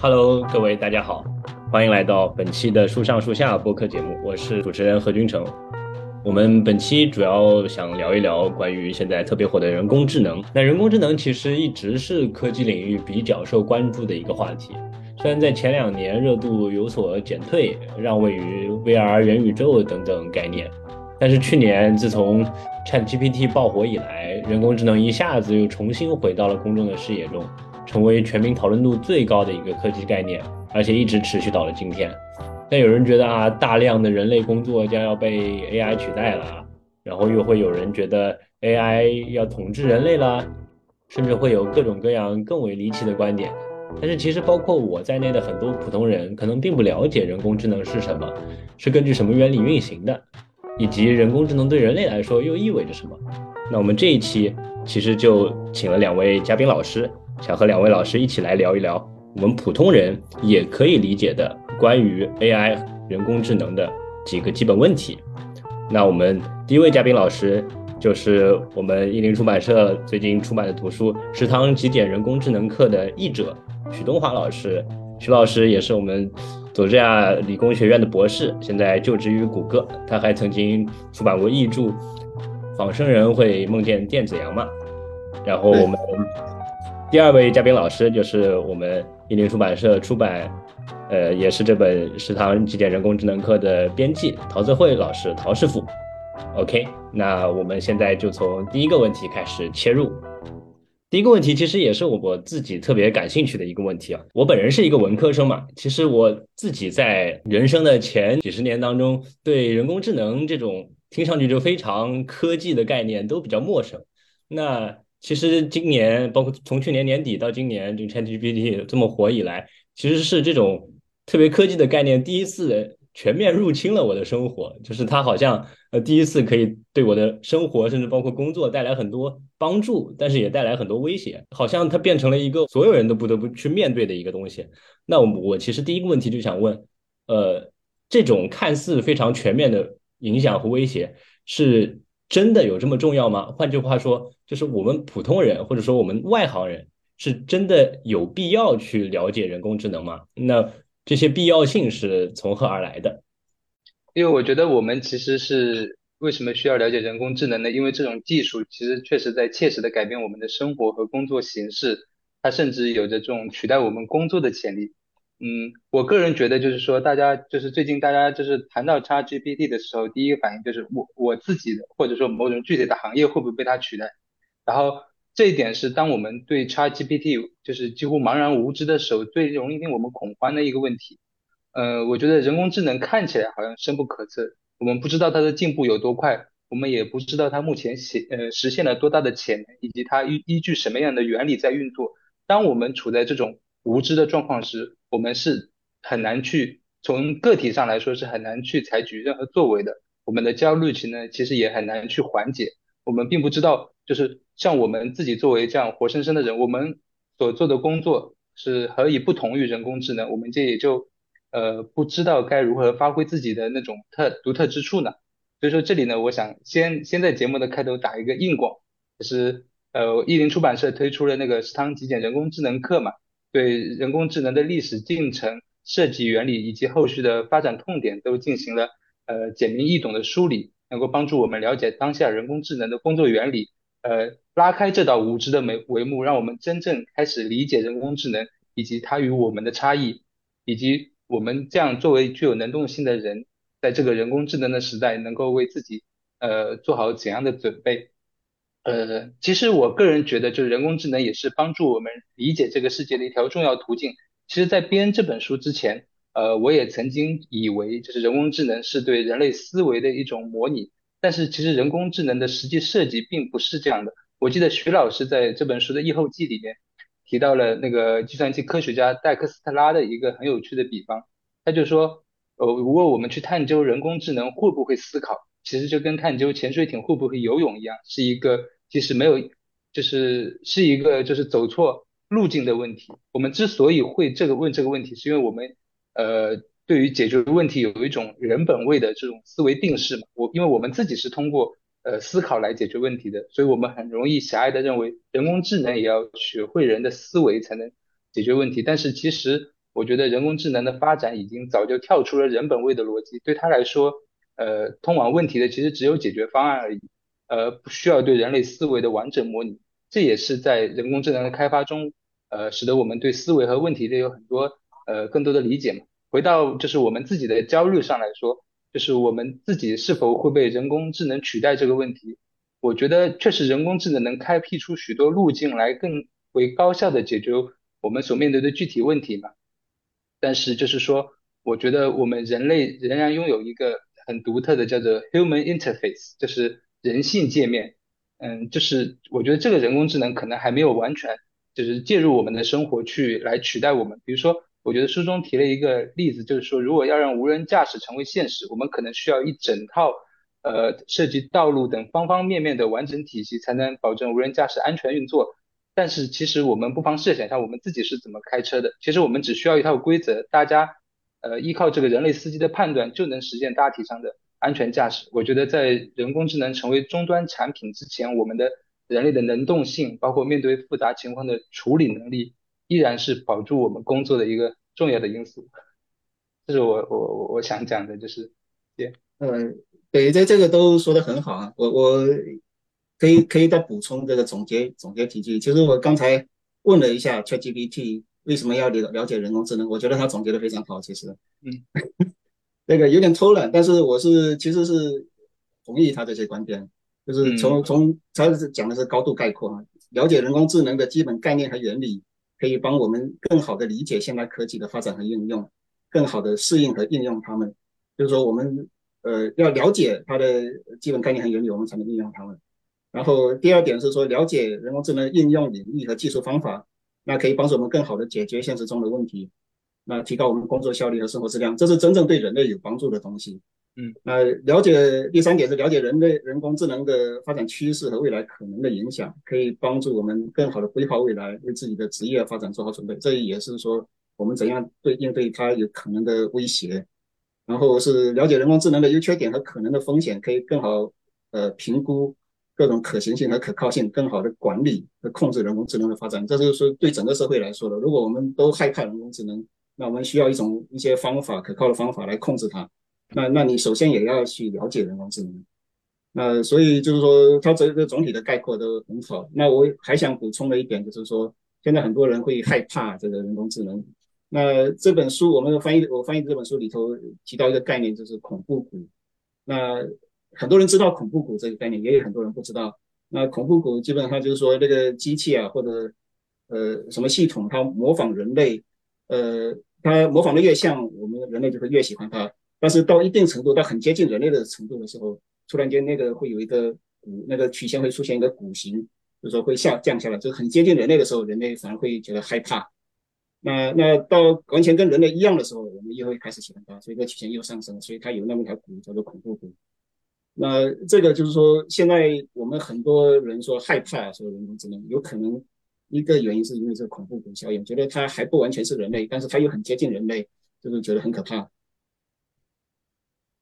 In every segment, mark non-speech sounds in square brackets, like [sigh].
Hello，各位大家好，欢迎来到本期的树上树下播客节目，我是主持人何君成。我们本期主要想聊一聊关于现在特别火的人工智能。那人工智能其实一直是科技领域比较受关注的一个话题，虽然在前两年热度有所减退，让位于 VR、元宇宙等等概念，但是去年自从 ChatGPT 爆火以来，人工智能一下子又重新回到了公众的视野中。成为全民讨论度最高的一个科技概念，而且一直持续到了今天。但有人觉得啊，大量的人类工作将要被 AI 取代了，然后又会有人觉得 AI 要统治人类了，甚至会有各种各样更为离奇的观点。但是其实包括我在内的很多普通人，可能并不了解人工智能是什么，是根据什么原理运行的，以及人工智能对人类来说又意味着什么。那我们这一期其实就请了两位嘉宾老师。想和两位老师一起来聊一聊我们普通人也可以理解的关于 AI 人工智能的几个基本问题。那我们第一位嘉宾老师就是我们译林出版社最近出版的图书《食堂极简人工智能课》的译者许东华老师。许老师也是我们佐治亚理工学院的博士，现在就职于谷歌。他还曾经出版过译著《仿生人会梦见电子羊吗》。然后我们。第二位嘉宾老师就是我们译林出版社出版，呃，也是这本《食堂极简人工智能课》的编辑陶泽慧老师，陶师傅。OK，那我们现在就从第一个问题开始切入。第一个问题其实也是我我自己特别感兴趣的一个问题啊。我本人是一个文科生嘛，其实我自己在人生的前几十年当中，对人工智能这种听上去就非常科技的概念都比较陌生。那其实今年，包括从去年年底到今年，这个 ChatGPT 这么火以来，其实是这种特别科技的概念第一次全面入侵了我的生活。就是它好像呃第一次可以对我的生活，甚至包括工作带来很多帮助，但是也带来很多威胁。好像它变成了一个所有人都不得不去面对的一个东西。那我我其实第一个问题就想问，呃，这种看似非常全面的影响和威胁是？真的有这么重要吗？换句话说，就是我们普通人或者说我们外行人，是真的有必要去了解人工智能吗？那这些必要性是从何而来的？因为我觉得我们其实是为什么需要了解人工智能呢？因为这种技术其实确实在切实的改变我们的生活和工作形式，它甚至有着这种取代我们工作的潜力。嗯，我个人觉得就是说，大家就是最近大家就是谈到 ChatGPT 的时候，第一个反应就是我我自己的，或者说某种具体的行业会不会被它取代？然后这一点是当我们对 ChatGPT 就是几乎茫然无知的时候，最容易令我们恐慌的一个问题。呃，我觉得人工智能看起来好像深不可测，我们不知道它的进步有多快，我们也不知道它目前显呃实现了多大的潜能，以及它依依据什么样的原理在运作。当我们处在这种无知的状况时，我们是很难去从个体上来说是很难去采取任何作为的。我们的焦虑情呢，其实也很难去缓解。我们并不知道，就是像我们自己作为这样活生生的人，我们所做的工作是何以不同于人工智能？我们这也就呃不知道该如何发挥自己的那种特独特之处呢？所以说这里呢，我想先先在节目的开头打一个硬广，就是呃译林出版社推出了那个食堂极简人工智能课嘛。对人工智能的历史进程、设计原理以及后续的发展痛点都进行了呃简明易懂的梳理，能够帮助我们了解当下人工智能的工作原理，呃拉开这道无知的帷帷幕，让我们真正开始理解人工智能以及它与我们的差异，以及我们这样作为具有能动性的人，在这个人工智能的时代，能够为自己呃做好怎样的准备。呃，其实我个人觉得，就是人工智能也是帮助我们理解这个世界的一条重要途径。其实，在编这本书之前，呃，我也曾经以为，就是人工智能是对人类思维的一种模拟。但是，其实人工智能的实际设计并不是这样的。我记得徐老师在这本书的译后记里面提到了那个计算机科学家戴克斯特拉的一个很有趣的比方，他就说，呃，如果我们去探究人工智能会不会思考，其实就跟探究潜水艇会不会游泳一样，是一个。其实没有，就是是一个就是走错路径的问题。我们之所以会这个问这个问题，是因为我们呃对于解决问题有一种人本位的这种思维定式嘛。我因为我们自己是通过呃思考来解决问题的，所以我们很容易狭隘的认为人工智能也要学会人的思维才能解决问题。但是其实我觉得人工智能的发展已经早就跳出了人本位的逻辑，对他来说，呃，通往问题的其实只有解决方案而已，呃，不需要对人类思维的完整模拟。这也是在人工智能的开发中，呃，使得我们对思维和问题的有很多呃更多的理解嘛。回到就是我们自己的焦虑上来说，就是我们自己是否会被人工智能取代这个问题。我觉得确实，人工智能能开辟出许多路径来更为高效的解决我们所面对的具体问题嘛。但是就是说，我觉得我们人类仍然拥有一个很独特的叫做 human interface，就是人性界面。嗯，就是我觉得这个人工智能可能还没有完全就是介入我们的生活去来取代我们。比如说，我觉得书中提了一个例子，就是说，如果要让无人驾驶成为现实，我们可能需要一整套。呃，涉及道路等方方面面的完整体系，才能保证无人驾驶安全运作。但是，其实我们不妨设想一下，我们自己是怎么开车的。其实我们只需要一套规则，大家呃依靠这个人类司机的判断，就能实现大体上的安全驾驶。我觉得，在人工智能成为终端产品之前，我们的人类的能动性，包括面对复杂情况的处理能力，依然是保住我们工作的一个重要的因素。这是我我我我想讲的，就是对，嗯。对，这这个都说的很好啊，我我可以可以再补充这个总结总结几句。其实我刚才问了一下 ChatGPT 为什么要了了解人工智能，我觉得他总结的非常好。其实，嗯，这个有点偷懒，但是我是其实是同意他这些观点，就是从从他讲的是高度概括啊，了解人工智能的基本概念和原理，可以帮我们更好的理解现代科技的发展和应用，更好的适应和应用它们。就是说我们。呃，要了解它的基本概念和原理，我们才能应用它们。然后第二点是说，了解人工智能应用领域和技术方法，那可以帮助我们更好的解决现实中的问题，那提高我们工作效率和生活质量，这是真正对人类有帮助的东西。嗯，那了解第三点是了解人类人工智能的发展趋势和未来可能的影响，可以帮助我们更好的规划未来，为自己的职业发展做好准备。这也是说我们怎样对应对它有可能的威胁。然后是了解人工智能的优缺点和可能的风险，可以更好呃评估各种可行性和可靠性，更好的管理和控制人工智能的发展。这就是对整个社会来说的。如果我们都害怕人工智能，那我们需要一种一些方法，可靠的方法来控制它。那那你首先也要去了解人工智能。那所以就是说，它这个总体的概括都很好。那我还想补充的一点就是说，现在很多人会害怕这个人工智能。那这本书，我们翻译我翻译这本书里头提到一个概念，就是恐怖谷。那很多人知道恐怖谷这个概念，也有很多人不知道。那恐怖谷基本上就是说，这个机器啊，或者呃什么系统，它模仿人类，呃，它模仿的越像，我们人类就会越喜欢它。但是到一定程度，到很接近人类的程度的时候，突然间那个会有一个谷，那个曲线会出现一个谷形，就是说会下降下来，就是很接近人类的时候，人类反而会觉得害怕。那那到完全跟人类一样的时候，我们又会开始喜欢它，所以这曲线又上升，所以它有那么一条股叫做恐怖股。那这个就是说，现在我们很多人说害怕说人工智能，有可能一个原因是因为这个恐怖股效应，觉得它还不完全是人类，但是它又很接近人类，就是觉得很可怕。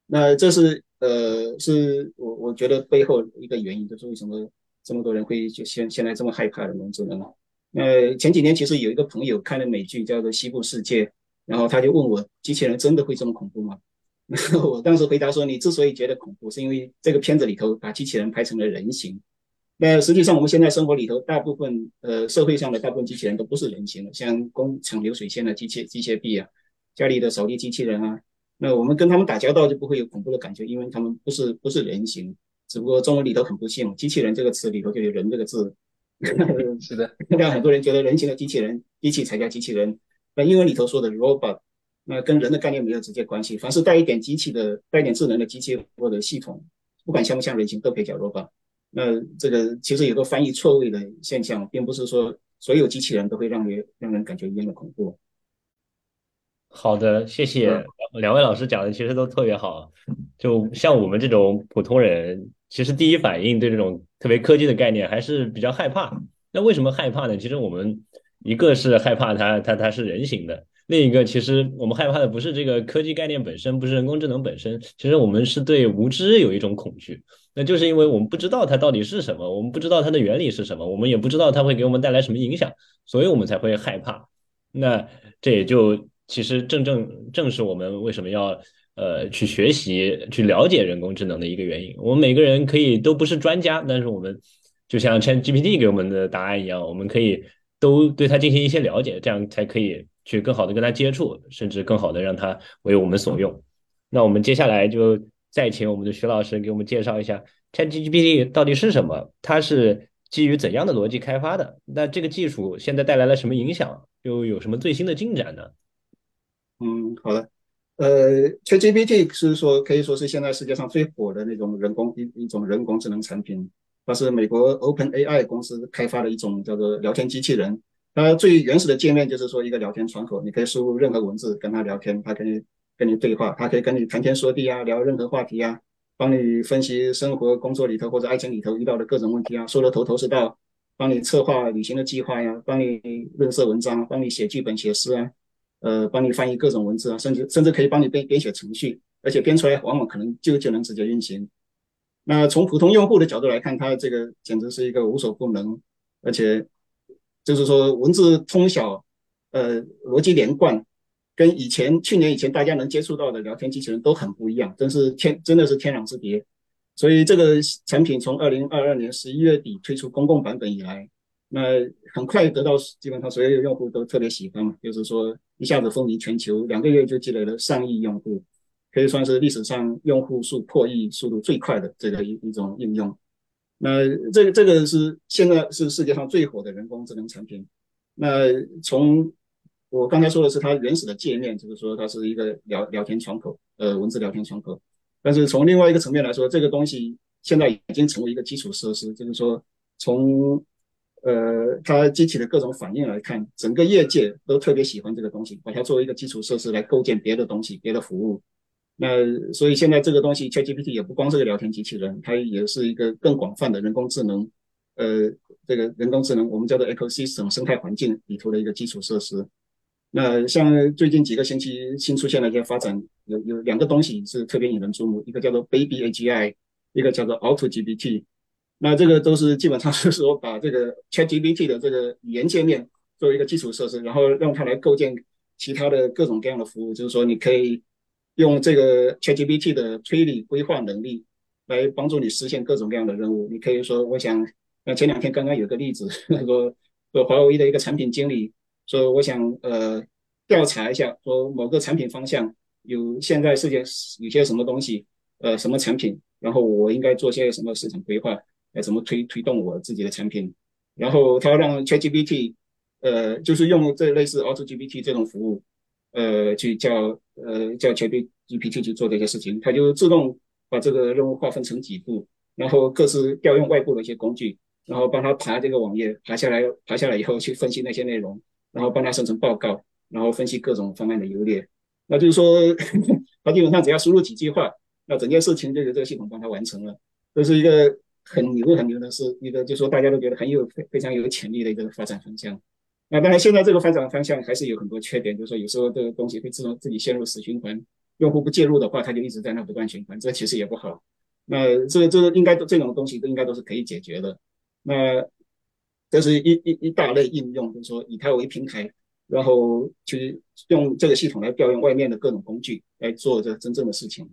那这是呃，是我我觉得背后一个原因，就是为什么这么多人会就现现在这么害怕人工智能呢？呃，前几年其实有一个朋友看了美剧叫做《西部世界》，然后他就问我：机器人真的会这么恐怖吗？[laughs] 我当时回答说：你之所以觉得恐怖，是因为这个片子里头把机器人拍成了人形。那实际上我们现在生活里头，大部分呃社会上的大部分机器人都不是人形的，像工厂流水线的机械机械臂啊，家里的扫地机器人啊，那我们跟他们打交道就不会有恐怖的感觉，因为他们不是不是人形。只不过中文里头很不幸，机器人这个词里头就有人这个字。是的，[laughs] 让很多人觉得人形的机器人，机器才叫机器人。那英文里头说的 robot，那跟人的概念没有直接关系。凡是带一点机器的、带一点智能的机器或者系统，不管像不像人形，都可以叫 robot。那这个其实有个翻译错位的现象，并不是说所有机器人都会让人让人感觉一样的恐怖。好的，谢谢两位老师讲的，其实都特别好。就像我们这种普通人。其实第一反应对这种特别科技的概念还是比较害怕。那为什么害怕呢？其实我们一个是害怕它，它它是人形的；另一个其实我们害怕的不是这个科技概念本身，不是人工智能本身。其实我们是对无知有一种恐惧，那就是因为我们不知道它到底是什么，我们不知道它的原理是什么，我们也不知道它会给我们带来什么影响，所以我们才会害怕。那这也就其实正正正是我们为什么要呃去学习、去了解人工智能的一个原因。我们每个人可以都不是专家，但是我们就像 ChatGPT 给我们的答案一样，我们可以都对它进行一些了解，这样才可以去更好的跟它接触，甚至更好的让它为我们所用。那我们接下来就再请我们的徐老师给我们介绍一下 ChatGPT 到底是什么，它是基于怎样的逻辑开发的？那这个技术现在带来了什么影响？又有什么最新的进展呢？嗯，好的。呃，ChatGPT 是说可以说是现在世界上最火的那种人工一一种人工智能产品，它是美国 OpenAI 公司开发的一种叫做聊天机器人。它最原始的界面就是说一个聊天窗口，你可以输入任何文字跟它聊天，它可以跟你对话，他可以跟你谈天说地啊，聊任何话题啊，帮你分析生活、工作里头或者爱情里头遇到的各种问题啊，说的头头是道，帮你策划旅行的计划呀，帮你润色文章，帮你写剧本、写诗啊。呃，帮你翻译各种文字啊，甚至甚至可以帮你编编写程序，而且编出来往往可能就就能直接运行。那从普通用户的角度来看，它这个简直是一个无所不能，而且就是说文字通晓，呃，逻辑连贯，跟以前去年以前大家能接触到的聊天机器人都很不一样，真是天真的是天壤之别。所以这个产品从二零二二年十一月底推出公共版本以来。那很快得到基本上所有的用户都特别喜欢嘛，就是说一下子风靡全球，两个月就积累了上亿用户，可以算是历史上用户数破亿速度最快的这个一一种应用。那这个这个是现在是世界上最火的人工智能产品。那从我刚才说的是它原始的界面，就是说它是一个聊聊天窗口，呃，文字聊天窗口。但是从另外一个层面来说，这个东西现在已经成为一个基础设施，就是说从呃，它激起的各种反应来看，整个业界都特别喜欢这个东西，把它作为一个基础设施来构建别的东西、别的服务。那所以现在这个东西，ChatGPT 也不光是个聊天机器人，它也是一个更广泛的人工智能。呃，这个人工智能我们叫做 ecosystem 生态环境里头的一个基础设施。那像最近几个星期新出现的一些发展，有有两个东西是特别引人注目，一个叫做 Baby AGI，一个叫做 AutoGPT。那这个都是基本上是说把这个 ChatGPT 的这个语言界面作为一个基础设施，然后让它来构建其他的各种各样的服务。就是说，你可以用这个 ChatGPT 的推理规划能力来帮助你实现各种各样的任务。你可以说，我想，那前两天刚刚有个例子，[laughs] 说说华为的一个产品经理说，我想呃调查一下，说某个产品方向有现在世界有些什么东西，呃什么产品，然后我应该做些什么市场规划。呃怎么推推动我自己的产品？然后他让 ChatGPT，呃，就是用这类似 AutoGPT 这种服务，呃，去叫呃叫 ChatGPT 去做这些事情，它就自动把这个任务划分成几步，然后各自调用外部的一些工具，然后帮他爬这个网页，爬下来，爬下来以后去分析那些内容，然后帮他生成报告，然后分析各种方案的优劣。那就是说，[laughs] 他基本上只要输入几句话，那整件事情就由这个系统帮他完成了，这是一个。很牛很牛的事一个，就是说大家都觉得很有非非常有潜力的一个发展方向。那当然，现在这个发展方向还是有很多缺点，就是说有时候这个东西会自动自己陷入死循环，用户不介入的话，它就一直在那不断循环，这其实也不好。那这这应该都这种东西都应该都是可以解决的。那这是一一一大类应用，就是说以它为平台，然后去用这个系统来调用外面的各种工具来做这真正的事情。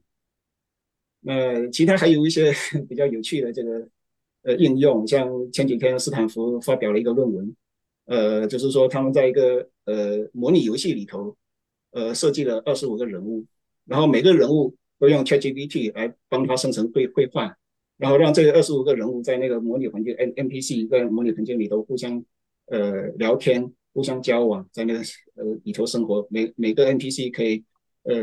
那其他还有一些比较有趣的这个呃应用，像前几天斯坦福发表了一个论文，呃，就是说他们在一个呃模拟游戏里头，呃设计了二十五个人物，然后每个人物都用 ChatGPT 来帮他生成对绘画，然后让这二十五个人物在那个模拟环境 N NPC 在模拟环境里头互相呃聊天、互相交往，在那个呃里头生活，每每个 NPC 可以呃。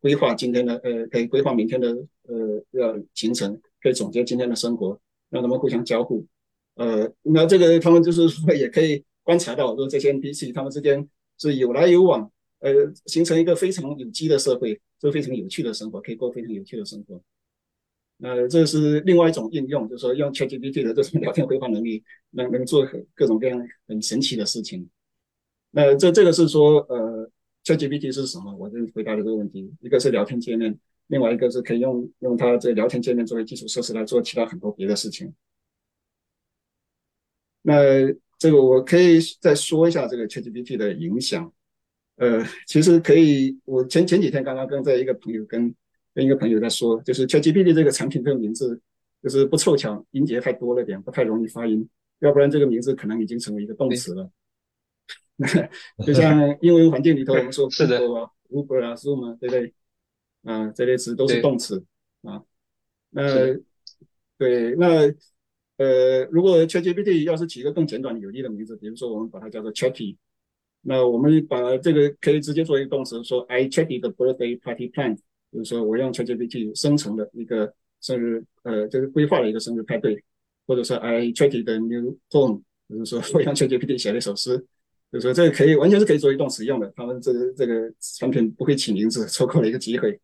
规划今天的呃，可以规划明天的呃要行程，可以总结今天的生活，让他们互相交互。呃，那这个他们就是说也可以观察到，说这些 NPC 他们之间是有来有往，呃，形成一个非常有机的社会，就非常有趣的生活，可以过非常有趣的生活。那这是另外一种应用，就是说用 ChatGPT 的这种聊天绘画能力，能能做各种各样很神奇的事情。那这这个是说呃。ChatGPT 是什么？我就回答了这个问题。一个是聊天界面，另外一个是可以用用它这聊天界面作为基础设施来做其他很多别的事情。那这个我可以再说一下这个 ChatGPT 的影响。呃，其实可以，我前前几天刚刚跟在一个朋友跟跟一个朋友在说，就是 ChatGPT 这个产品这个名字就是不凑巧，音节太多了点，不太容易发音，要不然这个名字可能已经成为一个动词了。[laughs] 就像英文环境里头，[laughs] 我们说 Google 啊、Uber 啊、Zoom 啊，对不对？啊，这类词都是动词啊。那对，那呃，如果 ChatGPT 要是起一个更简短有力的名字，比如说我们把它叫做 Chatty。那我们把这个可以直接做一个动词，说 I checked the birthday party plan，就是说我用 ChatGPT 生成的一个生日，呃，就是规划了一个生日派对，或者说 I checked the new poem，就是说我用 ChatGPT 写了一首诗，就是说这个可以完全是可以作为动词用的。他们这个这个产品不会起名字，错过了一个机会。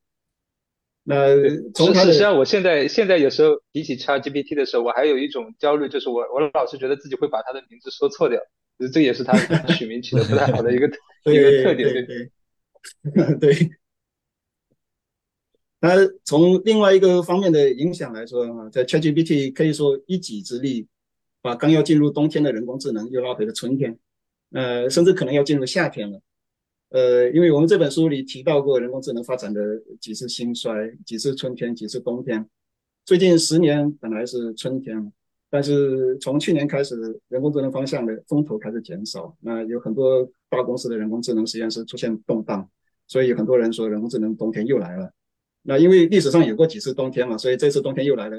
那从事实上，我现在现在有时候提起 ChatGPT 的时候，我还有一种焦虑，就是我我老是觉得自己会把它的名字说错掉。这也是它取名取的不太好的一个 [laughs] 一个特点，对对对。[laughs] 那从另外一个方面的影响来说啊，在 ChatGPT 可以说一己之力，把刚要进入冬天的人工智能又拉回了春天，呃，甚至可能要进入夏天了。呃，因为我们这本书里提到过人工智能发展的几次兴衰，几次春天，几次冬天。最近十年本来是春天。但是从去年开始，人工智能方向的风头开始减少，那有很多大公司的人工智能实验室出现动荡，所以很多人说人工智能冬天又来了。那因为历史上有过几次冬天嘛，所以这次冬天又来了，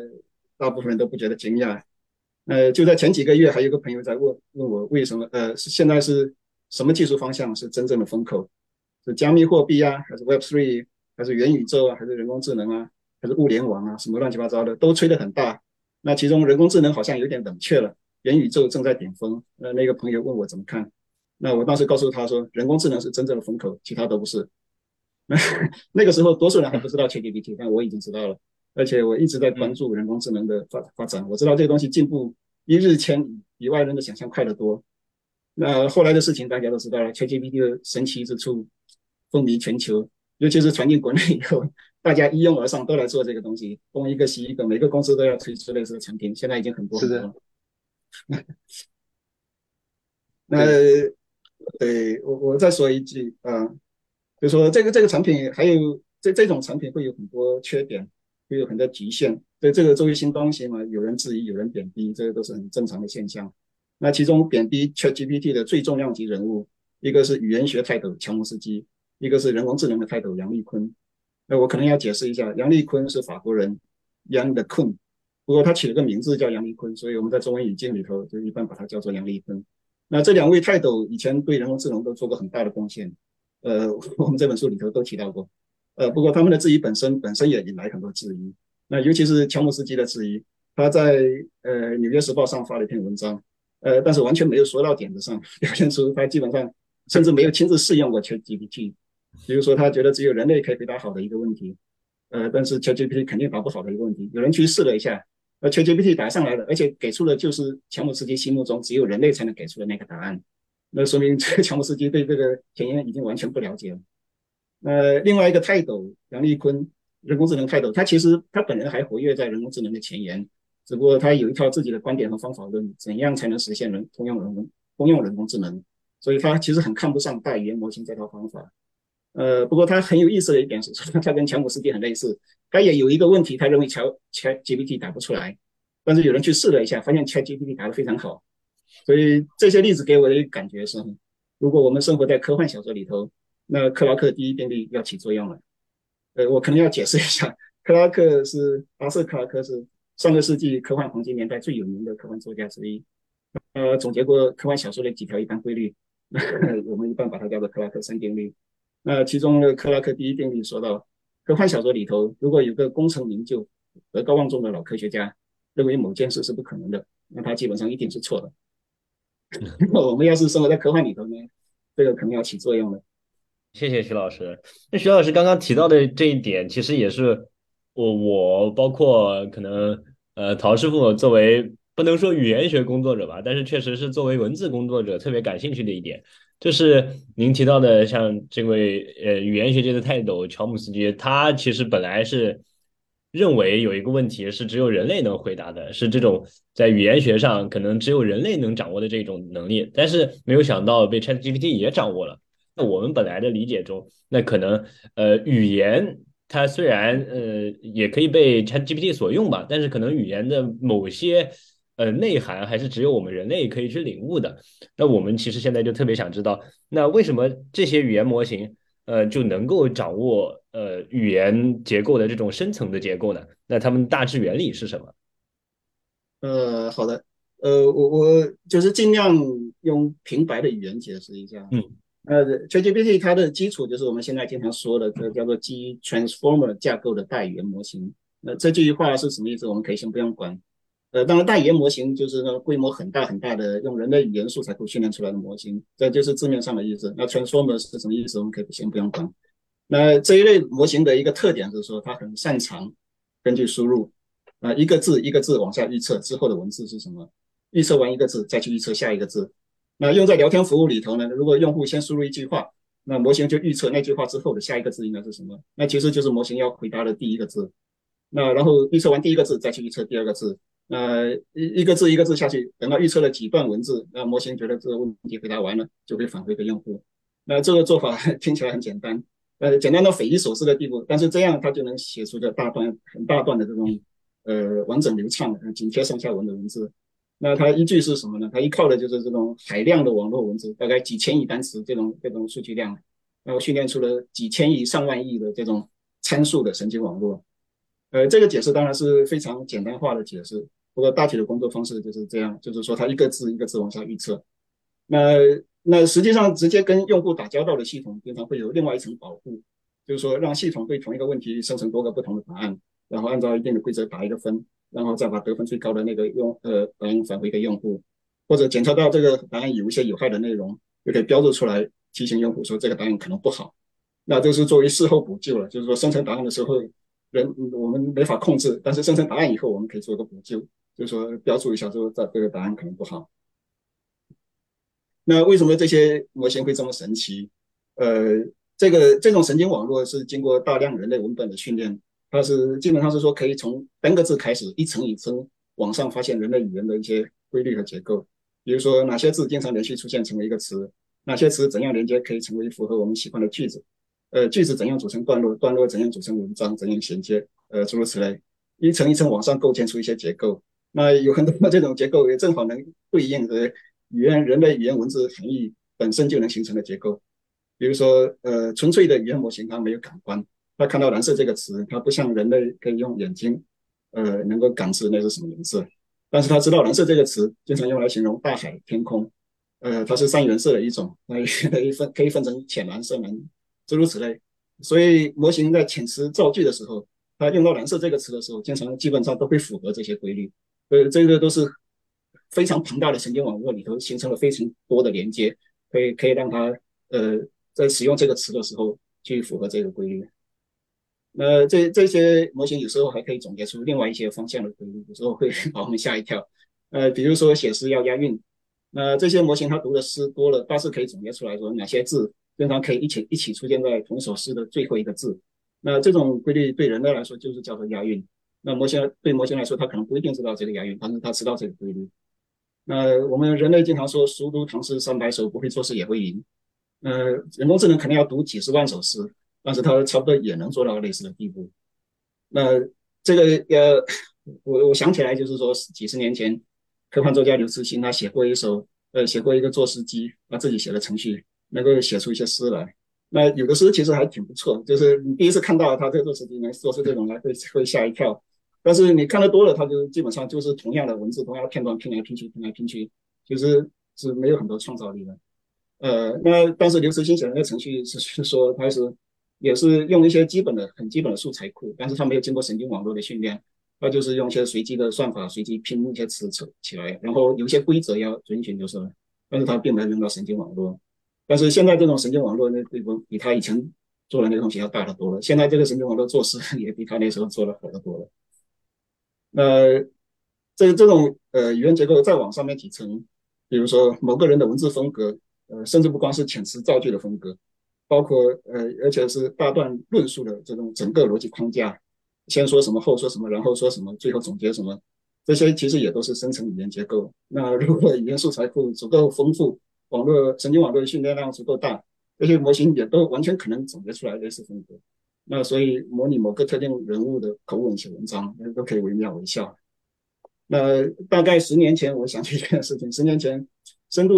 大部分人都不觉得惊讶。呃，就在前几个月，还有个朋友在问问我为什么，呃，是现在是什么技术方向是真正的风口？是加密货币啊，还是 Web Three，还是元宇宙啊，还是人工智能啊，还是物联网啊，什么乱七八糟的都吹得很大。那其中人工智能好像有点冷却了，元宇宙正在顶峰。呃，那个朋友问我怎么看，那我当时告诉他说，人工智能是真正的风口，其他都不是。那 [laughs] 那个时候多数人还不知道 ChatGPT，但我已经知道了，而且我一直在关注人工智能的发发展。我知道这个东西进步一日千里，比外人的想象快得多。那后来的事情大家都知道了，ChatGPT 的神奇之处风靡全球，尤其是传进国内以后。大家一拥而上，都来做这个东西，东一个西一个，每个公司都要推出类似的产品。现在已经很多很多。[laughs] 那对我我再说一句啊，就说这个这个产品还有这这种产品会有很多缺点，会有很多局限。对这个作为新东西嘛，有人质疑，有人贬低，这个都是很正常的现象。那其中贬低 ChatGPT 的最重量级人物，一个是语言学泰斗乔姆斯基，一个是人工智能的泰斗杨立坤。那我可能要解释一下，杨立坤是法国人，杨的坤，不过他起了个名字叫杨立坤，所以我们在中文语境里头就一般把它叫做杨立坤。那这两位泰斗以前对人工智能都做过很大的贡献，呃，[laughs] 我们这本书里头都提到过，呃，不过他们的质疑本身本身也引来很多质疑。那尤其是乔姆斯基的质疑，他在呃《纽约时报》上发了一篇文章，呃，但是完全没有说到点子上，表现出他基本上甚至没有亲自试用过 ChatGPT。比如说，他觉得只有人类可以回答好的一个问题，呃，但是 ChatGPT 肯定答不好的一个问题。有人去试了一下，呃 ChatGPT 答上来了，而且给出的就是乔姆斯基心目中只有人类才能给出的那个答案。那说明这个乔姆斯基对这个前沿已经完全不了解了。呃，另外一个泰斗杨立坤，人工智能泰斗，他其实他本人还活跃在人工智能的前沿，只不过他有一套自己的观点和方法论，怎样才能实现人通用人工通用人工智能，所以他其实很看不上大语言模型这套方法。呃，不过他很有意思的一点是，他跟乔姆斯基很类似，他也有一个问题，他认为乔 ChatGPT 打不出来，但是有人去试了一下，发现 ChatGPT 打得非常好，所以这些例子给我的感觉是，如果我们生活在科幻小说里头，那克拉克第一定律要起作用了。呃，我可能要解释一下，克拉克是阿瑟克拉克是上个世纪科幻黄金年代最有名的科幻作家之一，呃，总结过科幻小说的几条一般规律，[laughs] 我们一般把它叫做克拉克三定律。那其中的克拉克第一定律说到，科幻小说里头，如果有个功成名就、德高望重的老科学家认为某件事是不可能的，那他基本上一定是错的。[laughs] 我们要是生活在科幻里头呢，这个肯定要起作用的。谢谢徐老师。那徐老师刚刚提到的这一点，其实也是我我包括可能呃陶师傅作为不能说语言学工作者吧，但是确实是作为文字工作者特别感兴趣的一点。就是您提到的，像这位呃语言学界的泰斗乔姆斯基，他其实本来是认为有一个问题是只有人类能回答的，是这种在语言学上可能只有人类能掌握的这种能力，但是没有想到被 ChatGPT 也掌握了。那我们本来的理解中，那可能呃语言它虽然呃也可以被 ChatGPT 所用吧，但是可能语言的某些呃内涵还是只有我们人类可以去领悟的。那我们其实现在就特别想知道，那为什么这些语言模型呃就能够掌握呃语言结构的这种深层的结构呢？那它们大致原理是什么？呃，好的，呃，我我就是尽量用平白的语言解释一下。嗯。呃，ChatGPT 它的基础就是我们现在经常说的，这叫做基于 Transformer 架构的大语言模型。那这句话是什么意思？我们可以先不用管。呃，当然，大语言模型就是那规模很大很大的，用人类语言素材库训练出来的模型，这就是字面上的意思。那 Transformer 是什么意思？我们可以先不用管。那这一类模型的一个特点是说，它很擅长根据输入啊一个字一个字往下预测之后的文字是什么，预测完一个字再去预测下一个字。那用在聊天服务里头呢？如果用户先输入一句话，那模型就预测那句话之后的下一个字应该是什么？那其实就是模型要回答的第一个字。那然后预测完第一个字，再去预测第二个字。呃一一个字一个字下去，等到预测了几段文字，那模型觉得这个问题回答完了，就会返回给用户。那这个做法听起来很简单，呃，简单到匪夷所思的地步。但是这样它就能写出个大段很大段的这种呃完整流畅、紧贴上下文的文字。那它依据是什么呢？它依靠的就是这种海量的网络文字，大概几千亿单词这种这种数据量，然后训练出了几千亿上万亿的这种参数的神经网络。呃，这个解释当然是非常简单化的解释，不过大体的工作方式就是这样，就是说它一个字一个字往下预测。那那实际上直接跟用户打交道的系统，经常会有另外一层保护，就是说让系统对同一个问题生成多个不同的答案，然后按照一定的规则打一个分。然后再把得分最高的那个用呃答案返回给用户，或者检测到这个答案有一些有害的内容，就可以标注出来提醒用户说这个答案可能不好。那这是作为事后补救了，就是说生成答案的时候人我们没法控制，但是生成答案以后我们可以做一个补救，就是说标注一下说这这个答案可能不好。那为什么这些模型会这么神奇？呃，这个这种神经网络是经过大量人类文本的训练。它是基本上是说可以从单个字开始，一层一层往上发现人类语言的一些规律和结构。比如说哪些字经常连续出现成为一个词，哪些词怎样连接可以成为符合我们喜欢的句子，呃，句子怎样组成段落，段落怎样组成文章，怎样衔接，呃，诸如此类，一层一层往上构建出一些结构。那有很多这种结构也正好能对应的语言人类语言文字含义本身就能形成的结构。比如说，呃，纯粹的语言模型它没有感官。他看到蓝色这个词，它不像人类可以用眼睛，呃，能够感知那是什么颜色。但是他知道蓝色这个词经常用来形容大海、天空，呃，它是三原色的一种，那 [laughs] 可以分可以分成浅蓝色、蓝，诸如此类。所以模型在遣词造句的时候，它用到蓝色这个词的时候，经常基本上都会符合这些规律。呃，这个都是非常庞大的神经网络里头形成了非常多的连接，可以可以让它呃在使用这个词的时候去符合这个规律。那这这些模型有时候还可以总结出另外一些方向的规律，有时候会 [laughs] 把我们吓一跳。呃，比如说写诗要押韵，那这些模型它读的诗多了，大致可以总结出来说哪些字经常可以一起一起出现在同一首诗的最后一个字。那这种规律对人类来说就是叫做押韵。那模型对模型来说，它可能不一定知道这个押韵，但是它知道这个规律。那我们人类经常说熟读唐诗三百首，不会作诗也会吟。呃，人工智能肯定要读几十万首诗。但是它差不多也能做到类似的地步。那这个呃，我我想起来就是说，几十年前，科幻作家刘慈欣他写过一首，呃，写过一个作诗机，他自己写的程序，能够写出一些诗来。那有的诗其实还挺不错，就是你第一次看到他这个作诗能做出这种来，会会吓一跳。但是你看的多了，他就基本上就是同样的文字，同样的片段拼来拼去，拼来拼去，就是是没有很多创造力的。呃，那当时刘慈欣写的那个程序是是说他是。也是用一些基本的、很基本的素材库，但是他没有经过神经网络的训练，他就是用一些随机的算法，随机拼一些词凑起来，然后有一些规则要遵循就是。但是他并没有用到神经网络。但是现在这种神经网络那规模比他以前做的那东西要大得多了。现在这个神经网络做事也比他那时候做的好得多了。那这这种呃语言结构再往上面几层，比如说某个人的文字风格，呃，甚至不光是遣词造句的风格。包括呃，而且是大段论述的这种整个逻辑框架，先说什么，后说什么，然后说什么，最后总结什么，这些其实也都是生成语言结构。那如果语言素材库足够丰富，网络神经网络的训练量足够大，这些模型也都完全可能总结出来类似风格。那所以模拟某个特定人物的口吻写文章，那都可以惟妙惟肖。那大概十年前，我想起一件事情。十年前，深度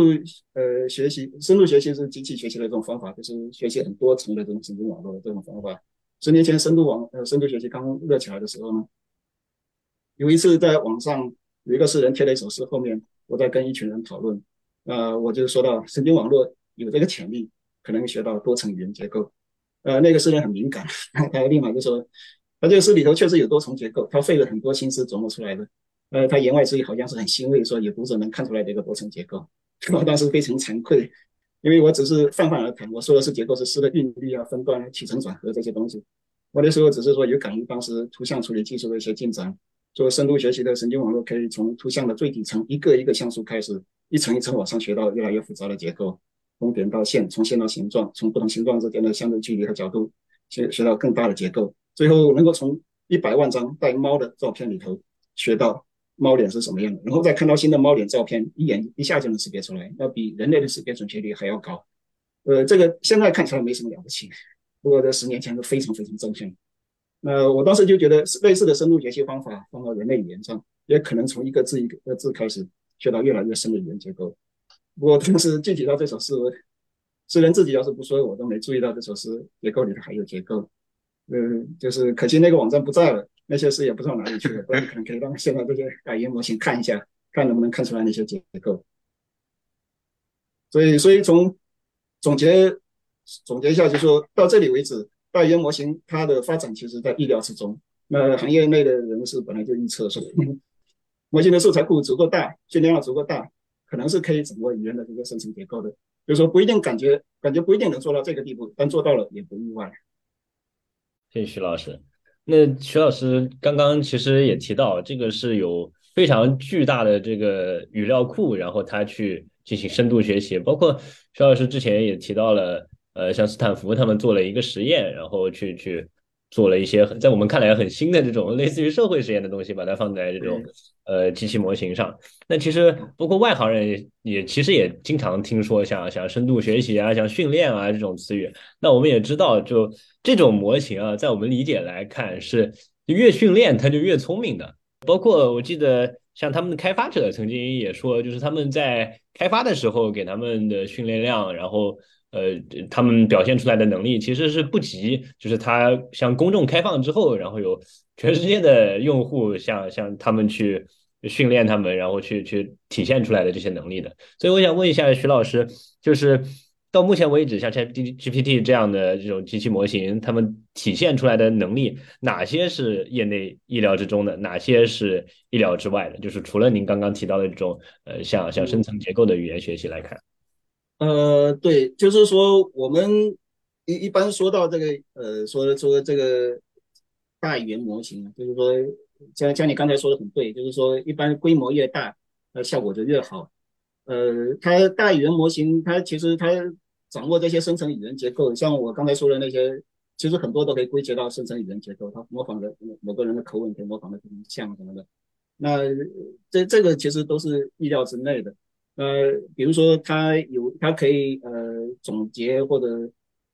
呃学习，深度学习是机器学习的一种方法，就是学习很多层的这种神经网络的这种方法。十年前，深度网呃深度学习刚热起来的时候呢，有一次在网上有一个诗人贴了一首诗，后面我在跟一群人讨论，呃，我就说到神经网络有这个潜力，可能学到多层语言结构。呃，那个诗人很敏感，他立马就说，他这个诗里头确实有多重结构，他费了很多心思琢磨出来的。呃，他言外之意好像是很欣慰，说有读者能看出来这个多层结构。[laughs] 我当时非常惭愧，因为我只是泛泛而谈，我说的是结构是诗的韵律啊、分段啊、起承转合这些东西。我那时候只是说有感于当时图像处理技术的一些进展，做深度学习的神经网络可以从图像的最底层一个一个像素开始，一层一层往上学到越来越复杂的结构，从点到线，从线到形状，从不同形状之间的相对距离和角度学学到更大的结构，最后能够从一百万张带猫的照片里头学到。猫脸是什么样的？然后再看到新的猫脸照片，一眼一下就能识别出来，要比人类的识别准确率还要高。呃，这个现在看起来没什么了不起，不过在十年前是非常非常正确。那我当时就觉得，类似的深度学习方法放到人类语言上，也可能从一个字一个字开始学到越来越深的语言结构。不过当时具体到这首诗，诗人自己要是不说，我都没注意到这首诗结构里头还有结构。嗯，就是可惜那个网站不在了。那些诗也不知道哪里去了，不然可能可以让现在这些语言模型看一下，看能不能看出来那些结构。所以，所以从总结总结一下，就说到这里为止，大语言模型它的发展其实在意料之中。那行业内的人士本来就预测说，[laughs] 模型的素材库足够大，训练量足够大，可能是可以掌握语言的这个生成结构的。就是说不一定感觉感觉不一定能做到这个地步，但做到了也不意外。谢谢徐老师。那徐老师刚刚其实也提到，这个是有非常巨大的这个语料库，然后他去进行深度学习。包括徐老师之前也提到了，呃，像斯坦福他们做了一个实验，然后去去做了一些在我们看来很新的这种类似于社会实验的东西，把它放在这种呃机器模型上。那其实包括外行人也也其实也经常听说像像深度学习啊，像训练啊这种词语。那我们也知道就。这种模型啊，在我们理解来看，是越训练它就越聪明的。包括我记得，像他们的开发者曾经也说，就是他们在开发的时候给他们的训练量，然后呃，他们表现出来的能力其实是不及，就是他向公众开放之后，然后有全世界的用户向向他们去训练他们，然后去去体现出来的这些能力的。所以我想问一下徐老师，就是。到目前为止，像 ChatGPT 这样的这种机器模型，他们体现出来的能力，哪些是业内意料之中的，哪些是意料之外的？就是除了您刚刚提到的这种，呃，像像深层结构的语言学习来看，呃，对，就是说我们一一般说到这个，呃，说说这个大语言模型，就是说，像像你刚才说的很对，就是说，一般规模越大，那效果就越好。呃，它大语言模型，它其实它掌握这些生成语言结构，像我刚才说的那些，其实很多都可以归结到生成语言结构。它模仿的某个人的口吻，可以模仿的非常像什么的。那这这个其实都是意料之内的。呃，比如说它有，它可以呃总结或者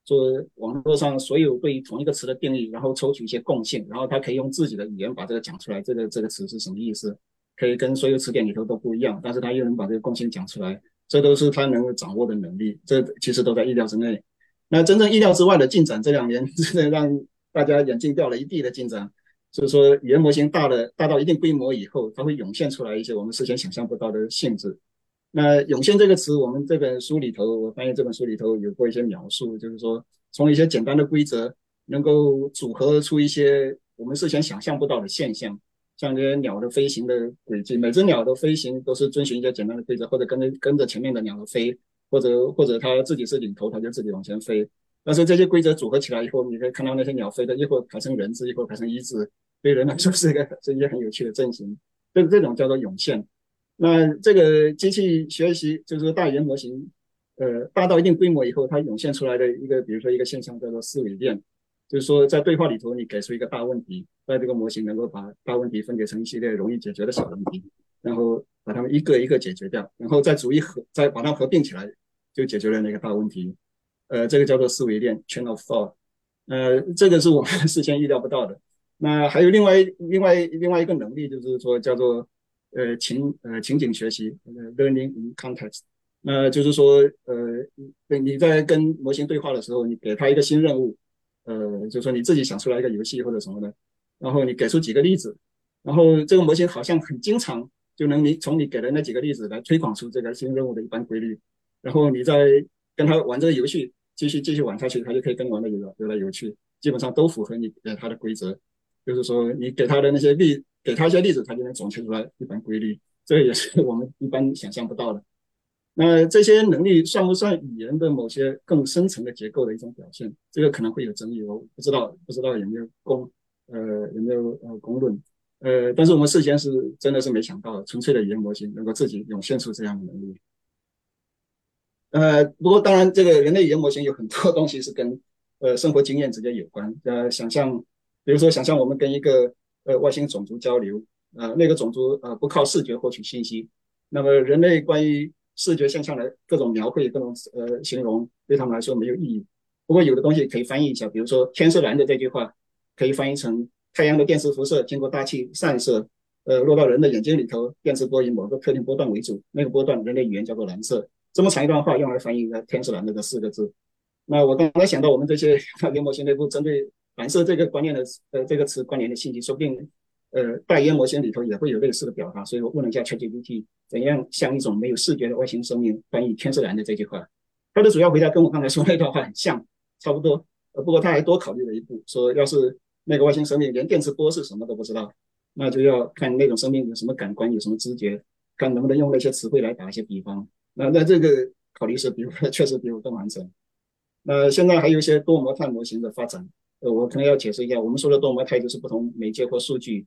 说网络上所有对于同一个词的定义，然后抽取一些共性，然后它可以用自己的语言把这个讲出来，这个这个词是什么意思。可以跟所有词典里头都不一样，但是他又能把这个共性讲出来，这都是他能够掌握的能力，这其实都在意料之内。那真正意料之外的进展，这两年 [laughs] 真的让大家眼镜掉了一地的进展。就是说，语言模型大了，大到一定规模以后，它会涌现出来一些我们事先想象不到的性质。那涌现这个词，我们这本书里头，我发现这本书里头有过一些描述，就是说，从一些简单的规则，能够组合出一些我们事先想象不到的现象。像这些鸟的飞行的轨迹，每只鸟的飞行都是遵循一些简单的规则，或者跟着跟着前面的鸟儿飞，或者或者它自己是领头，它就自己往前飞。但是这些规则组合起来以后，你可以看到那些鸟飞的一会儿排成人字，一会儿排成一字，对人来说是一个是一些很有趣的阵型。这这种叫做涌现。那这个机器学习就是大语言模型，呃，大到一定规模以后，它涌现出来的一个，比如说一个现象叫做思维链。就是说，在对话里头，你给出一个大问题，在这个模型能够把大问题分解成一系列容易解决的小问题，然后把它们一个一个解决掉，然后再逐一合，再把它合并起来，就解决了那个大问题。呃，这个叫做思维链 （chain of thought）。呃，这个是我们事先预料不到的。那还有另外另外另外一个能力，就是说叫做呃情呃情景学习呃，learning in context。那就是说呃，你在跟模型对话的时候，你给他一个新任务，呃，就是说你自己想出来一个游戏或者什么的，然后你给出几个例子，然后这个模型好像很经常就能你从你给的那几个例子来推广出这个新任务的一般规律，然后你再跟他玩这个游戏，继续继续玩下去，他就可以跟玩的游游来游去，基本上都符合你给他的规则。就是说，你给他的那些例，给他一些例子，他就能总结出来一般规律。这个也是我们一般想象不到的。那这些能力算不算语言的某些更深层的结构的一种表现？这个可能会有争议，我不知道，不知道有没有公，呃，有没有呃公论？呃，但是我们事先是真的是没想到，纯粹的语言模型能够自己涌现出这样的能力。呃，不过当然，这个人类语言模型有很多东西是跟呃生活经验直接有关，呃，想象。比如说，想象我们跟一个呃外星种族交流，呃，那个种族呃不靠视觉获取信息，那么人类关于视觉现象的各种描绘、各种呃形容，对他们来说没有意义。不过有的东西可以翻译一下，比如说“天是蓝的”这句话，可以翻译成太阳的电磁辐射经过大气散射，呃，落到人的眼睛里头，电磁波以某个特定波段为主，那个波段人类语言叫做蓝色。这么长一段话用来翻译“天是蓝的”这四个字。那我刚才想到，我们这些 [laughs] 语言模型内部针对。反射这个观念的呃这个词关联的信息，说不定呃大语言模型里头也会有类似的表达。所以我问了一下 ChatGPT，怎样像一种没有视觉的外星生命翻译“天是蓝的”这句话？他的主要回答跟我刚才说那段话很像，差不多。呃，不过他还多考虑了一步，说要是那个外星生命连电磁波是什么都不知道，那就要看那种生命有什么感官，有什么知觉，看能不能用那些词汇来打一些比方。那那这个考虑是比我 [laughs] 确实比我更完整。那现在还有一些多模态模型的发展。呃，我可能要解释一下，我们说的多模态就是不同媒介或数据，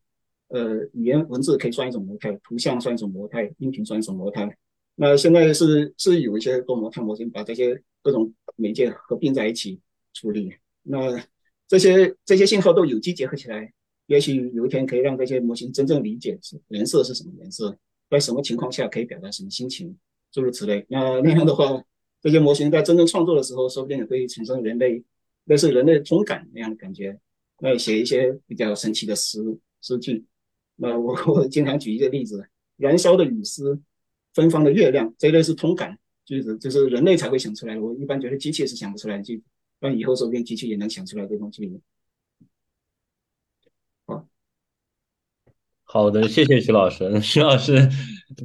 呃，语言文字可以算一种模态，图像算一种模态，音频算一种模态。那现在是是有一些多模态模型把这些各种媒介合并在一起处理。那这些这些信号都有机结合起来，也许有一天可以让这些模型真正理解是颜色是什么颜色，在什么情况下可以表达什么心情，诸如此类。那那样的话，这些模型在真正创作的时候，说不定也会产生人类。那是人类通感那样的感觉，那写一些比较神奇的诗诗句。那我我经常举一个例子：燃烧的雨丝，芬芳的月亮，这类是通感句子，就是人类才会想出来的。我一般觉得机器是想不出来的句子，但以后说不定机器也能想出来这种句子。好的，谢谢徐老师。[laughs] 徐老师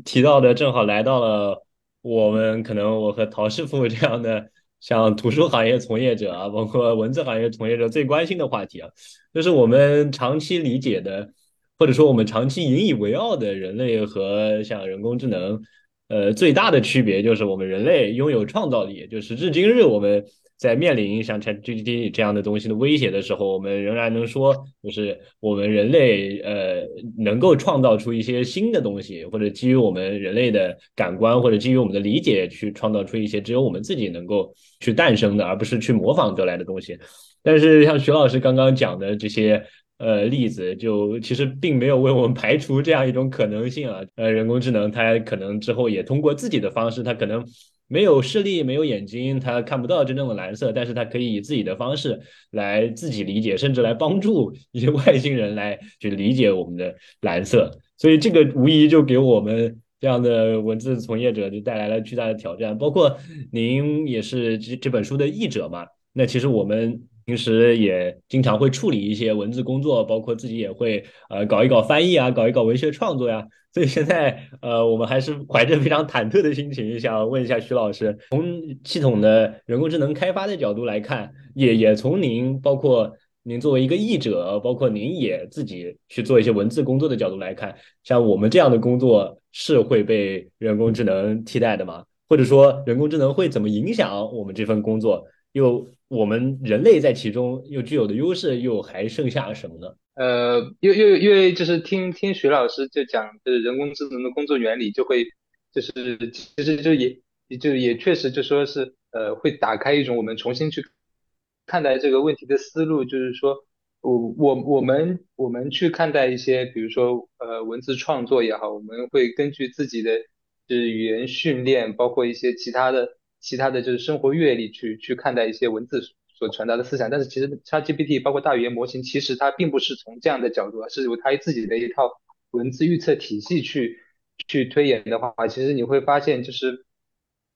提到的正好来到了我们可能我和陶师傅这样的。像图书行业从业者啊，包括文字行业从业者最关心的话题啊，就是我们长期理解的，或者说我们长期引以为傲的人类和像人工智能，呃，最大的区别就是我们人类拥有创造力，就时至今日我们。在面临像 ChatGPT 这样的东西的威胁的时候，我们仍然能说，就是我们人类呃能够创造出一些新的东西，或者基于我们人类的感官，或者基于我们的理解去创造出一些只有我们自己能够去诞生的，而不是去模仿得来的东西。但是像徐老师刚刚讲的这些呃例子，就其实并没有为我们排除这样一种可能性啊。呃，人工智能它可能之后也通过自己的方式，它可能。没有视力，没有眼睛，它看不到真正的蓝色，但是它可以以自己的方式来自己理解，甚至来帮助一些外星人来去理解我们的蓝色。所以这个无疑就给我们这样的文字从业者就带来了巨大的挑战。包括您也是这这本书的译者嘛？那其实我们。平时也经常会处理一些文字工作，包括自己也会呃搞一搞翻译啊，搞一搞文学创作呀。所以现在呃，我们还是怀着非常忐忑的心情，想问一下徐老师，从系统的人工智能开发的角度来看，也也从您包括您作为一个译者，包括您也自己去做一些文字工作的角度来看，像我们这样的工作是会被人工智能替代的吗？或者说人工智能会怎么影响我们这份工作？又我们人类在其中又具有的优势又还剩下什么呢？呃，因因因为就是听听徐老师就讲，就是人工智能的工作原理，就会就是其实就也就也确实就说是呃会打开一种我们重新去看待这个问题的思路，就是说我我我们我们去看待一些比如说呃文字创作也好，我们会根据自己的就是语言训练，包括一些其他的。其他的就是生活阅历去去看待一些文字所传达的思想。但是其实 ChatGPT 包括大语言模型，其实它并不是从这样的角度，而是由它自己的一套文字预测体系去去推演的话，其实你会发现就是。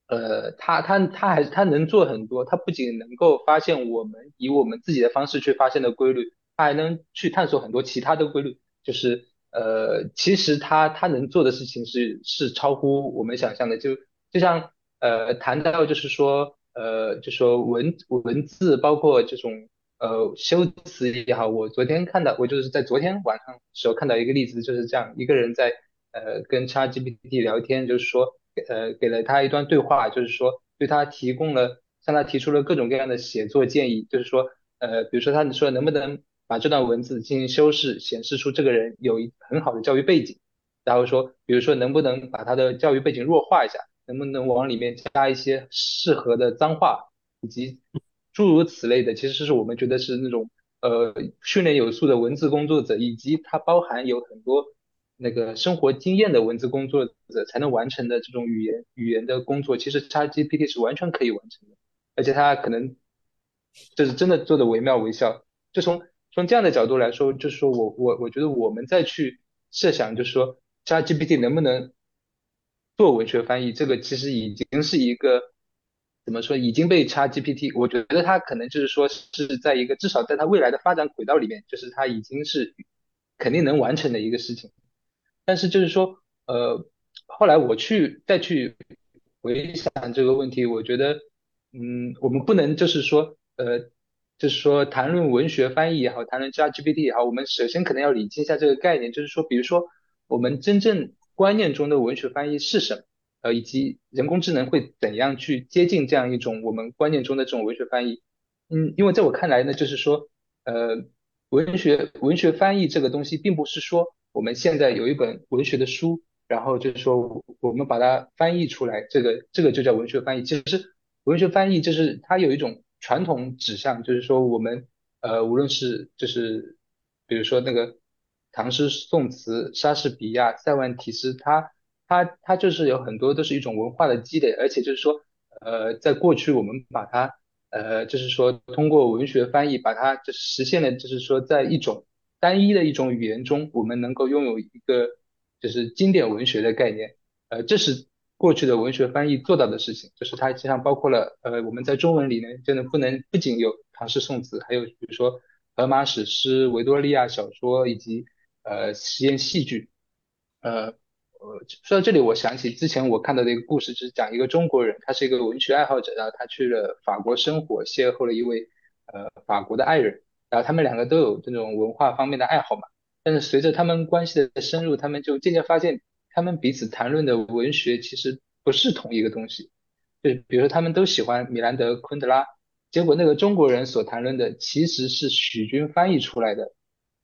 呃，他他他还他能做很多，他不仅能够发现我们以我们自己的方式去发现的规律，他还能去探索很多其他的规律。就是呃，其实他他能做的事情是是超乎我们想象的。就就像呃谈到就是说呃就说文文字包括这种呃修辞也好，我昨天看到我就是在昨天晚上时候看到一个例子，就是这样一个人在呃跟 ChatGPT 聊天，就是说。呃，给了他一段对话，就是说对他提供了，向他提出了各种各样的写作建议，就是说，呃，比如说他说能不能把这段文字进行修饰，显示出这个人有一很好的教育背景，然后说，比如说能不能把他的教育背景弱化一下，能不能往里面加一些适合的脏话，以及诸如此类的，其实是我们觉得是那种呃训练有素的文字工作者，以及它包含有很多。那个生活经验的文字工作者才能完成的这种语言语言的工作，其实 ChatGPT 是完全可以完成的，而且它可能就是真的做的惟妙惟肖。就从从这样的角度来说，就是说我我我觉得我们再去设想，就是说 ChatGPT 能不能做文学翻译，这个其实已经是一个怎么说已经被 ChatGPT，我觉得它可能就是说是在一个至少在它未来的发展轨道里面，就是它已经是肯定能完成的一个事情。但是就是说，呃，后来我去再去回想这个问题，我觉得，嗯，我们不能就是说，呃，就是说谈论文学翻译也好，谈论 ChatGPT 也好，我们首先可能要理清一下这个概念，就是说，比如说我们真正观念中的文学翻译是什么，呃，以及人工智能会怎样去接近这样一种我们观念中的这种文学翻译，嗯，因为在我看来呢，就是说，呃，文学文学翻译这个东西并不是说。我们现在有一本文学的书，然后就是说我们把它翻译出来，这个这个就叫文学翻译。其实文学翻译就是它有一种传统指向，就是说我们呃无论是就是比如说那个唐诗宋词、莎士比亚、塞万提斯，它它它就是有很多都是一种文化的积累，而且就是说呃在过去我们把它呃就是说通过文学翻译把它就实现了，就是说在一种。单一的一种语言中，我们能够拥有一个就是经典文学的概念，呃，这是过去的文学翻译做到的事情，就是它实际上包括了，呃，我们在中文里呢，就能不能不仅有唐诗宋词，还有比如说荷马史诗、维多利亚小说以及呃实验戏剧，呃，呃，说到这里，我想起之前我看到的一个故事，就是讲一个中国人，他是一个文学爱好者，然后他去了法国生活，邂逅了一位呃法国的爱人。然后他们两个都有这种文化方面的爱好嘛，但是随着他们关系的深入，他们就渐渐发现，他们彼此谈论的文学其实不是同一个东西。就比如说他们都喜欢米兰德昆德拉，结果那个中国人所谈论的其实是许军翻译出来的，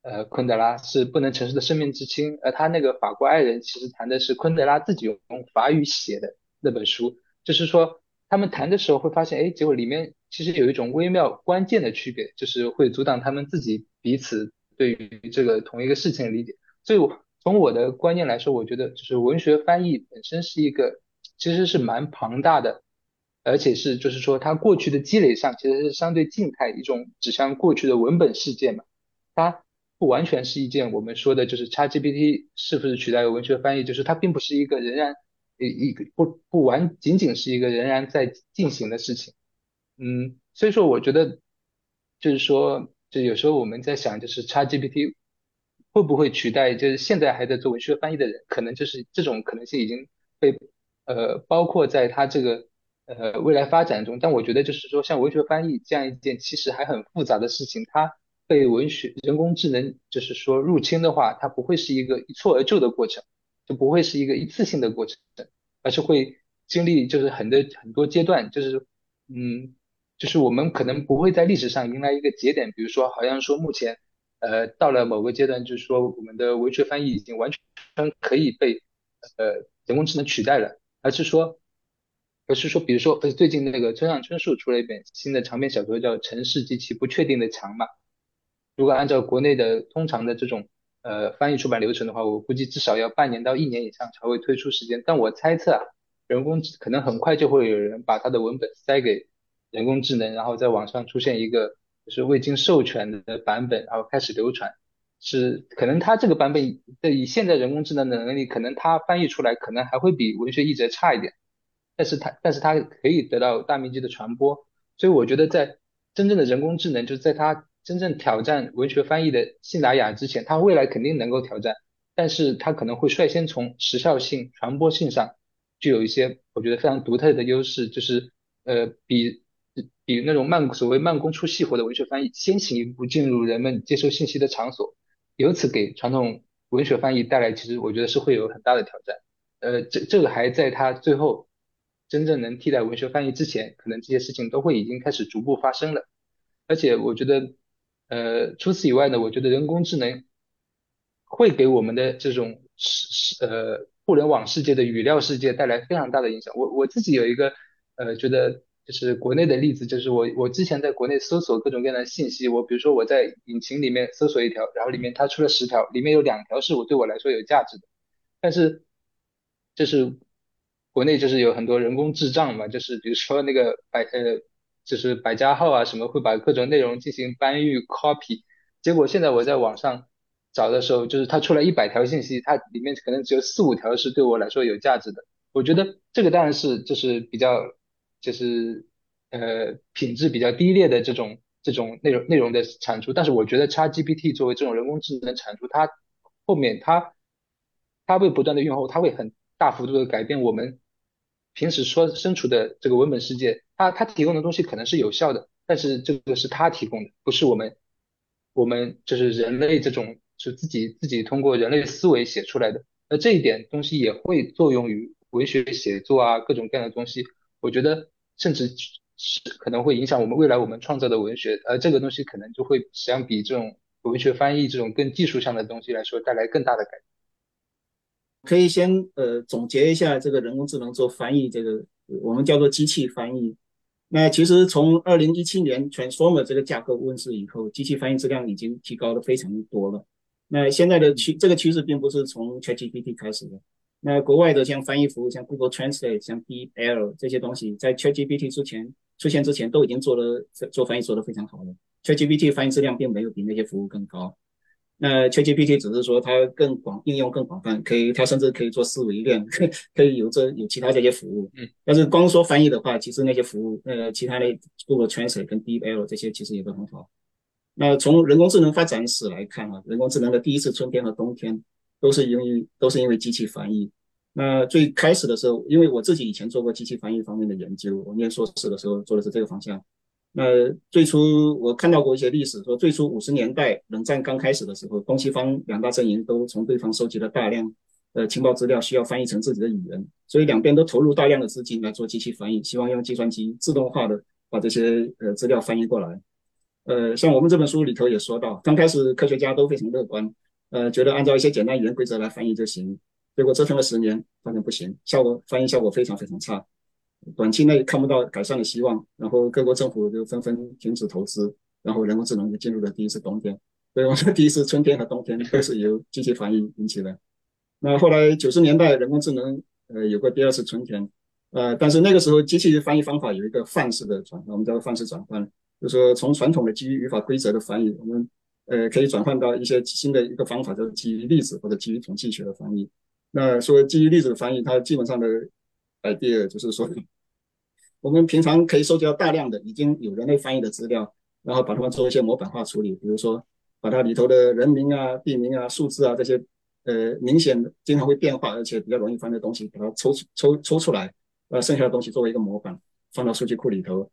呃，昆德拉是不能承受的生命之轻，而他那个法国爱人其实谈的是昆德拉自己用法语写的那本书，就是说他们谈的时候会发现，哎，结果里面。其实有一种微妙关键的区别，就是会阻挡他们自己彼此对于这个同一个事情的理解。所以，我从我的观念来说，我觉得就是文学翻译本身是一个其实是蛮庞大的，而且是就是说它过去的积累上其实是相对静态一种指向过去的文本事件嘛。它不完全是一件我们说的就是 ChatGPT 是不是取代了文学翻译，就是它并不是一个仍然一一个不不完仅仅是一个仍然在进行的事情。嗯，所以说我觉得，就是说，就有时候我们在想，就是 ChatGPT 会不会取代，就是现在还在做文学翻译的人，可能就是这种可能性已经被呃包括在它这个呃未来发展中。但我觉得就是说，像文学翻译这样一件其实还很复杂的事情，它被文学人工智能就是说入侵的话，它不会是一个一蹴而就的过程，就不会是一个一次性的过程，而是会经历就是很多很多阶段，就是嗯。就是我们可能不会在历史上迎来一个节点，比如说好像说目前，呃，到了某个阶段，就是说我们的文学翻译已经完全可以被呃人工智能取代了，而是说，而是说，比如说最近那个村上春树出了一本新的长篇小说叫《城市及其不确定的墙》嘛，如果按照国内的通常的这种呃翻译出版流程的话，我估计至少要半年到一年以上才会推出时间，但我猜测啊。人工可能很快就会有人把他的文本塞给人工智能，然后在网上出现一个就是未经授权的版本，然后开始流传。是可能他这个版本的以现在人工智能的能力，可能他翻译出来可能还会比文学译者差一点，但是他但是他可以得到大面积的传播。所以我觉得在真正的人工智能就是在它真正挑战文学翻译的信达雅之前，它未来肯定能够挑战，但是它可能会率先从时效性、传播性上具有一些我觉得非常独特的优势，就是呃比比那种慢所谓慢工出细活的文学翻译先行一步进入人们接收信息的场所，由此给传统文学翻译带来其实我觉得是会有很大的挑战。呃，这这个还在它最后。真正能替代文学翻译之前，可能这些事情都会已经开始逐步发生了。而且我觉得，呃，除此以外呢，我觉得人工智能会给我们的这种世世呃互联网世界的语料世界带来非常大的影响。我我自己有一个呃觉得就是国内的例子，就是我我之前在国内搜索各种各样的信息，我比如说我在引擎里面搜索一条，然后里面它出了十条，里面有两条是我对我来说有价值的，但是就是。国内就是有很多人工智障嘛，就是比如说那个百呃，就是百家号啊什么，会把各种内容进行搬运 copy，结果现在我在网上找的时候，就是它出来一百条信息，它里面可能只有四五条是对我来说有价值的。我觉得这个当然是就是比较就是呃品质比较低劣的这种这种内容内容的产出，但是我觉得 ChatGPT 作为这种人工智能产出，它后面它它会不断的用后，它会很大幅度的改变我们。平时说身处的这个文本世界，它它提供的东西可能是有效的，但是这个是它提供的，不是我们我们就是人类这种是自己自己通过人类思维写出来的。那这一点东西也会作用于文学写作啊，各种各样的东西。我觉得甚至是可能会影响我们未来我们创造的文学，而这个东西可能就会相比这种文学翻译这种更技术上的东西来说，带来更大的改变。可以先呃总结一下这个人工智能做翻译，这个我们叫做机器翻译。那其实从二零一七年 Transformer 这个架构问世以后，机器翻译质量已经提高的非常多了。那现在的趋这个趋势并不是从 ChatGPT 开始的。那国外的像翻译服务，像 Google Translate、像 DeepL 这些东西，在 ChatGPT 之前出现之前，都已经做了做翻译做得非常好了。ChatGPT 翻译质量并没有比那些服务更高。那 ChatGPT 只是说它更广应用更广泛，可以它甚至可以做思维链，[laughs] 可以有这有其他这些服务。嗯，但是光说翻译的话，其实那些服务，呃，其他的 Google Translate 跟 DeepL 这些其实也都很好。那从人工智能发展史来看啊，人工智能的第一次春天和冬天都是因为都是因为机器翻译。那最开始的时候，因为我自己以前做过机器翻译方面的研究，我念硕士的时候做的是这个方向。那最初我看到过一些历史，说最初五十年代冷战刚开始的时候，东西方两大阵营都从对方收集了大量的情报资料，需要翻译成自己的语言，所以两边都投入大量的资金来做机器翻译，希望用计算机自动化的把这些呃资料翻译过来。呃，像我们这本书里头也说到，刚开始科学家都非常乐观，呃，觉得按照一些简单语言规则来翻译就行，结果折腾了十年，发现不行，效果翻译效果非常非常差。短期内看不到改善的希望，然后各国政府就纷纷停止投资，然后人工智能就进入了第一次冬天。所以我说第一次春天和冬天都是由机器翻译引起的。那后来九十年代人工智能呃有过第二次春天，呃，但是那个时候机器翻译方法有一个范式的转换，我们叫做范式转换，就是说从传统的基于语法规则的翻译，我们呃可以转换到一些新的一个方法，就是基于例子或者基于统计学的翻译。那说基于例子的翻译，它基本上的。Idea 就是说，我们平常可以收集到大量的已经有人类翻译的资料，然后把它们做一些模板化处理，比如说把它里头的人名啊、地名啊、数字啊这些，呃，明显经常会变化而且比较容易翻的东西，把它抽出抽抽出来，呃，剩下的东西作为一个模板放到数据库里头，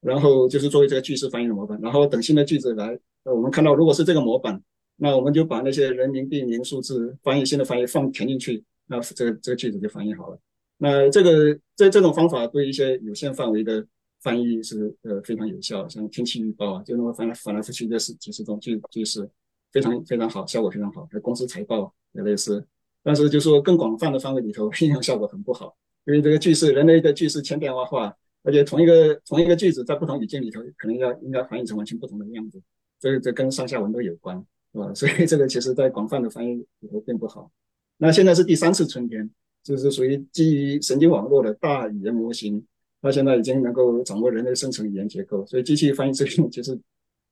然后就是作为这个句式翻译的模板，然后等新的句子来，呃，我们看到如果是这个模板，那我们就把那些人名、地名、数字翻译新的翻译放填进去，那这个这个句子就翻译好了。那这个这这种方法对一些有限范围的翻译是呃非常有效，像天气预报啊，就那么翻来翻来覆去的是几十种句句式，非常非常好，效果非常好。和公司财报也类似，但是就说更广泛的范围里头 [laughs] 应用效果很不好，因为这个句式人类的句式千变万化，而且同一个同一个句子在不同语境里头可能要应该翻译成完全不同的样子，这这跟上下文都有关，是吧？[laughs] 所以这个其实在广泛的翻译里头并不好。那现在是第三次春天。就是属于基于神经网络的大语言模型，它现在已经能够掌握人类生成语言结构，所以机器翻译这边其实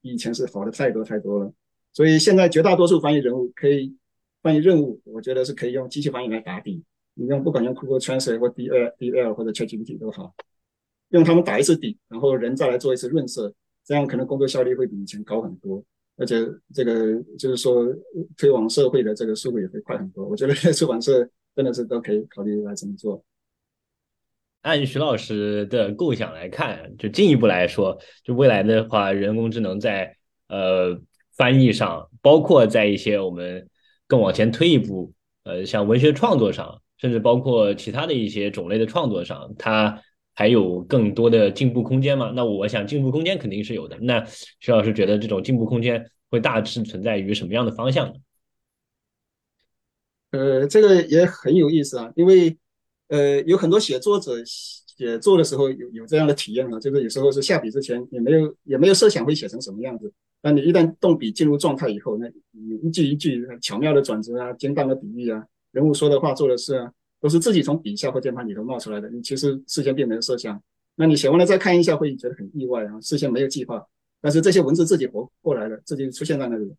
比以前是好的太多太多了。所以现在绝大多数翻译人物可以翻译任务，我觉得是可以用机器翻译来打底。你用不管用 Google Translate 或 DL DL 或者 ChatGPT 都好，用他们打一次底，然后人再来做一次润色，这样可能工作效率会比以前高很多。而且这个就是说推广社会的这个速度也会快很多。我觉得 [laughs] 出版社真的是都可以考虑来这么做。按徐老师的构想来看，就进一步来说，就未来的话，人工智能在呃翻译上，包括在一些我们更往前推一步，呃，像文学创作上，甚至包括其他的一些种类的创作上，它还有更多的进步空间吗？那我想进步空间肯定是有的。那徐老师觉得这种进步空间会大致存在于什么样的方向呢？呃，这个也很有意思啊，因为呃，有很多写作者写作的时候有有这样的体验啊，就是有时候是下笔之前也没有也没有设想会写成什么样子，但你一旦动笔进入状态以后，那你一句一句巧妙的转折啊，精当的比喻啊，人物说的话做的事啊，都是自己从笔下或键盘里头冒出来的，你其实事先并没有设想，那你写完了再看一下会觉得很意外啊，事先没有计划，但是这些文字自己活过来了，自己出现在那里。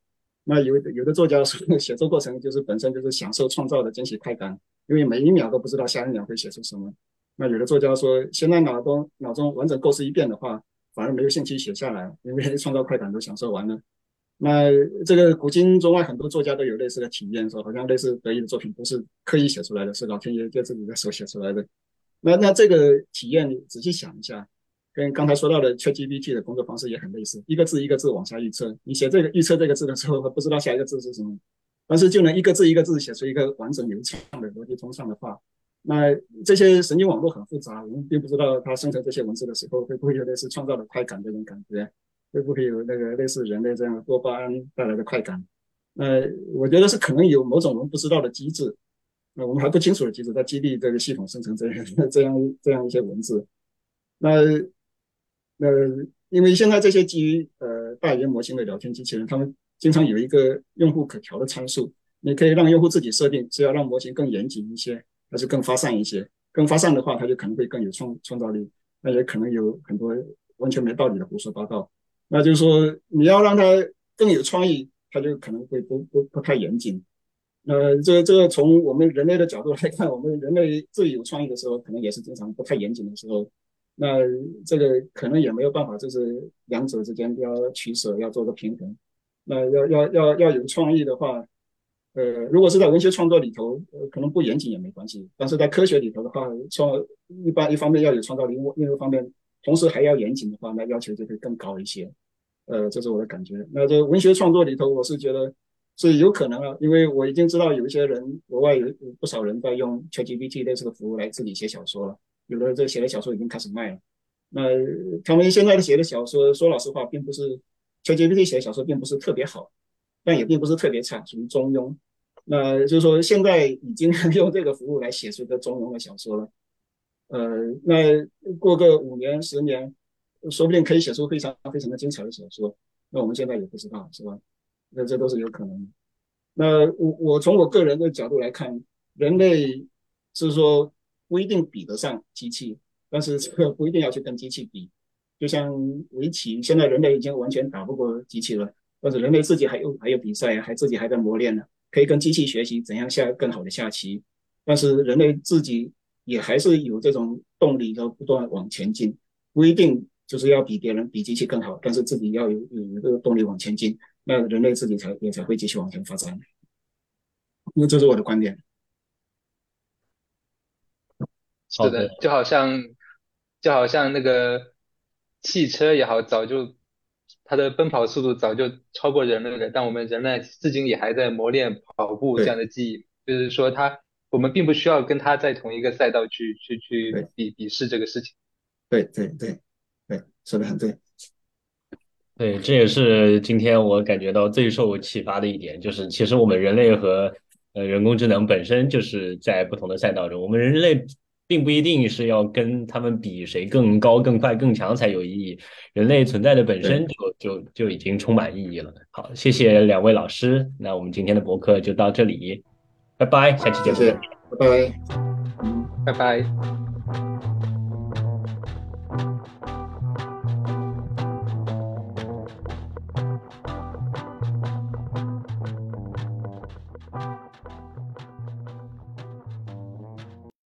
那有有的作家说，写作过程就是本身就是享受创造的惊喜快感，因为每一秒都不知道下一秒会写出什么。那有的作家说，先在脑中脑中完整构思一遍的话，反而没有兴趣写下来，因为 [laughs] 创造快感都享受完了。那这个古今中外很多作家都有类似的体验，说好像类似得意的作品不是刻意写出来的，是老天爷在自己的手写出来的。那那这个体验，你仔细想一下。跟刚才说到的 ChatGPT 的工作方式也很类似，一个字一个字往下预测。你写这个预测这个字的时候，不知道下一个字是什么，但是就能一个字一个字写出一个完整流畅的逻辑通畅的话。那这些神经网络很复杂，我们并不知道它生成这些文字的时候会不会有类似创造的快感这种感觉，会不会有那个类似人类这样多巴胺带来的快感？那我觉得是可能有某种我们不知道的机制，那我们还不清楚的机制在激励这个系统生成这样 [laughs] 这样这样一些文字。那呃，因为现在这些基于呃大语言模型的聊天机器人，他们经常有一个用户可调的参数，你可以让用户自己设定是要让模型更严谨一些，还是更发散一些。更发散的话，它就可能会更有创创造力，那也可能有很多完全没道理的胡说八道。那就是说，你要让它更有创意，它就可能会不不不太严谨。那这这个从我们人类的角度来看，我们人类最有创意的时候，可能也是经常不太严谨的时候。那这个可能也没有办法，就是两者之间要取舍，要做个平衡。那要要要要有创意的话，呃，如果是在文学创作里头，呃，可能不严谨也没关系。但是在科学里头的话，创一般一方面要有创造力，另一方面同时还要严谨的话，那要求就会更高一些。呃，这是我的感觉。那这文学创作里头，我是觉得是有可能啊，因为我已经知道有一些人，国外有有不少人在用 ChatGPT 类似的服务来自己写小说了。有的这写的小说已经开始卖了，那他们现在的写的小说，说老实话，并不是乔吉蒂写的小说，并不是特别好，但也并不是特别差，属于中庸。那就是说，现在已经用这个服务来写出一个中庸的小说了。呃，那过个五年、十年，说不定可以写出非常非常的精彩的小说。那我们现在也不知道，是吧？那这都是有可能的。那我我从我个人的角度来看，人类是说。不一定比得上机器，但是这个不一定要去跟机器比。就像围棋，现在人类已经完全打不过机器了，但是人类自己还有还有比赛，还自己还在磨练呢，可以跟机器学习怎样下更好的下棋。但是人类自己也还是有这种动力，要不断往前进。不一定就是要比别人比机器更好，但是自己要有有一个动力往前进，那人类自己才也才会继续往前发展。因为这是我的观点。是的，就好像就好像那个汽车也好，早就它的奔跑速度早就超过人类了，但我们人类至今也还在磨练跑步这样的技艺，就是说它我们并不需要跟它在同一个赛道去去去比比试这个事情。对对对对，说的很对。对，这也是今天我感觉到最受启发的一点，就是其实我们人类和呃人工智能本身就是在不同的赛道中，我们人类。并不一定是要跟他们比谁更高、更快、更强才有意义。人类存在的本身就就就已经充满意义了。好，谢谢两位老师。那我们今天的博客就到这里，拜拜，下期见，拜拜。拜拜。